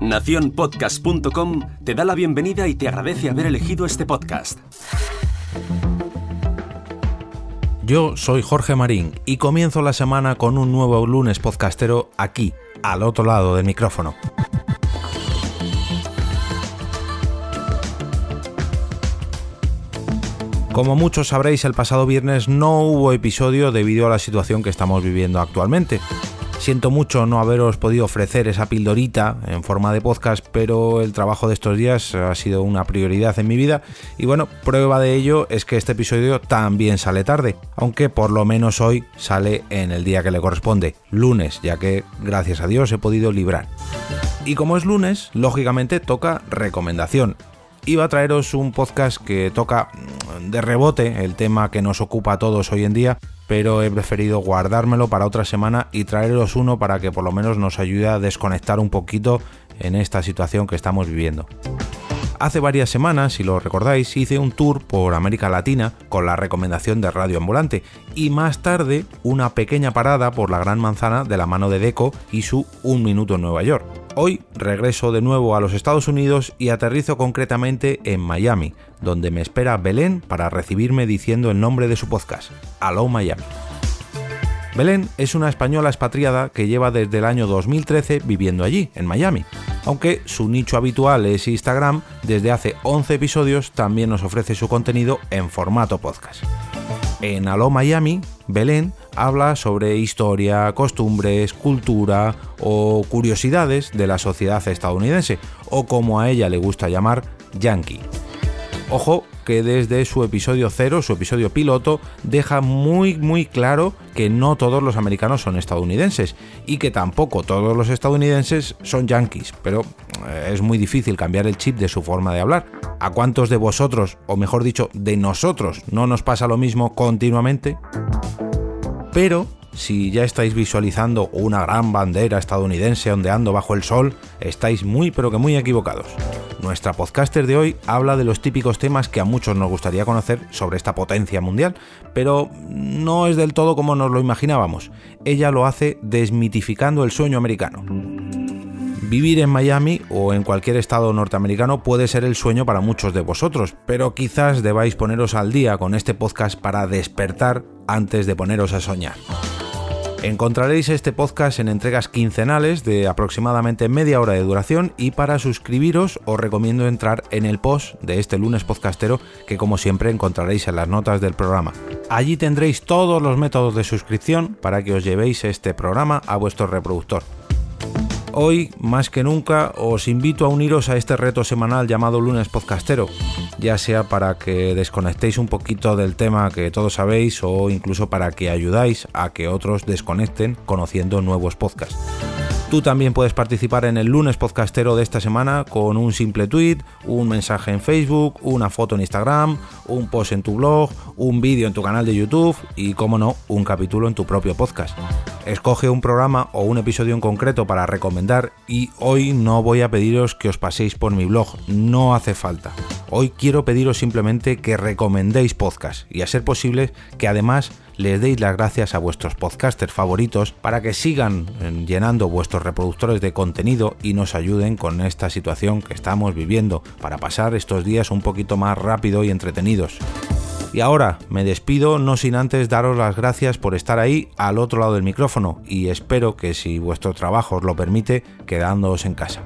Naciónpodcast.com te da la bienvenida y te agradece haber elegido este podcast. Yo soy Jorge Marín y comienzo la semana con un nuevo lunes podcastero aquí, al otro lado del micrófono. Como muchos sabréis, el pasado viernes no hubo episodio debido a la situación que estamos viviendo actualmente. Siento mucho no haberos podido ofrecer esa pildorita en forma de podcast, pero el trabajo de estos días ha sido una prioridad en mi vida y bueno, prueba de ello es que este episodio también sale tarde, aunque por lo menos hoy sale en el día que le corresponde, lunes, ya que gracias a Dios he podido librar. Y como es lunes, lógicamente toca recomendación iba a traeros un podcast que toca de rebote el tema que nos ocupa a todos hoy en día, pero he preferido guardármelo para otra semana y traeros uno para que por lo menos nos ayude a desconectar un poquito en esta situación que estamos viviendo. Hace varias semanas, si lo recordáis, hice un tour por América Latina con la recomendación de Radio Ambulante y más tarde una pequeña parada por la Gran Manzana de la mano de Deco y su Un Minuto en Nueva York. Hoy regreso de nuevo a los Estados Unidos y aterrizo concretamente en Miami, donde me espera Belén para recibirme diciendo el nombre de su podcast, Hello Miami. Belén es una española expatriada que lleva desde el año 2013 viviendo allí, en Miami. Aunque su nicho habitual es Instagram, desde hace 11 episodios también nos ofrece su contenido en formato podcast. En Aló Miami, Belén habla sobre historia, costumbres, cultura o curiosidades de la sociedad estadounidense, o como a ella le gusta llamar, yankee. Ojo que desde su episodio cero, su episodio piloto, deja muy muy claro que no todos los americanos son estadounidenses y que tampoco todos los estadounidenses son yankees, pero eh, es muy difícil cambiar el chip de su forma de hablar. ¿A cuántos de vosotros, o mejor dicho, de nosotros, no nos pasa lo mismo continuamente? Pero si ya estáis visualizando una gran bandera estadounidense ondeando bajo el sol, estáis muy pero que muy equivocados. Nuestra podcaster de hoy habla de los típicos temas que a muchos nos gustaría conocer sobre esta potencia mundial, pero no es del todo como nos lo imaginábamos. Ella lo hace desmitificando el sueño americano. Vivir en Miami o en cualquier estado norteamericano puede ser el sueño para muchos de vosotros, pero quizás debáis poneros al día con este podcast para despertar antes de poneros a soñar. Encontraréis este podcast en entregas quincenales de aproximadamente media hora de duración y para suscribiros os recomiendo entrar en el post de este lunes podcastero que como siempre encontraréis en las notas del programa. Allí tendréis todos los métodos de suscripción para que os llevéis este programa a vuestro reproductor. Hoy, más que nunca, os invito a uniros a este reto semanal llamado Lunes Podcastero, ya sea para que desconectéis un poquito del tema que todos sabéis o incluso para que ayudáis a que otros desconecten conociendo nuevos podcasts. Tú también puedes participar en el lunes podcastero de esta semana con un simple tweet, un mensaje en Facebook, una foto en Instagram, un post en tu blog, un vídeo en tu canal de YouTube y, como no, un capítulo en tu propio podcast. Escoge un programa o un episodio en concreto para recomendar y hoy no voy a pediros que os paséis por mi blog, no hace falta. Hoy quiero pediros simplemente que recomendéis podcast y a ser posible que además les deis las gracias a vuestros podcasters favoritos para que sigan eh, llenando vuestros reproductores de contenido y nos ayuden con esta situación que estamos viviendo para pasar estos días un poquito más rápido y entretenidos. Y ahora me despido no sin antes daros las gracias por estar ahí al otro lado del micrófono y espero que si vuestro trabajo os lo permite, quedándoos en casa.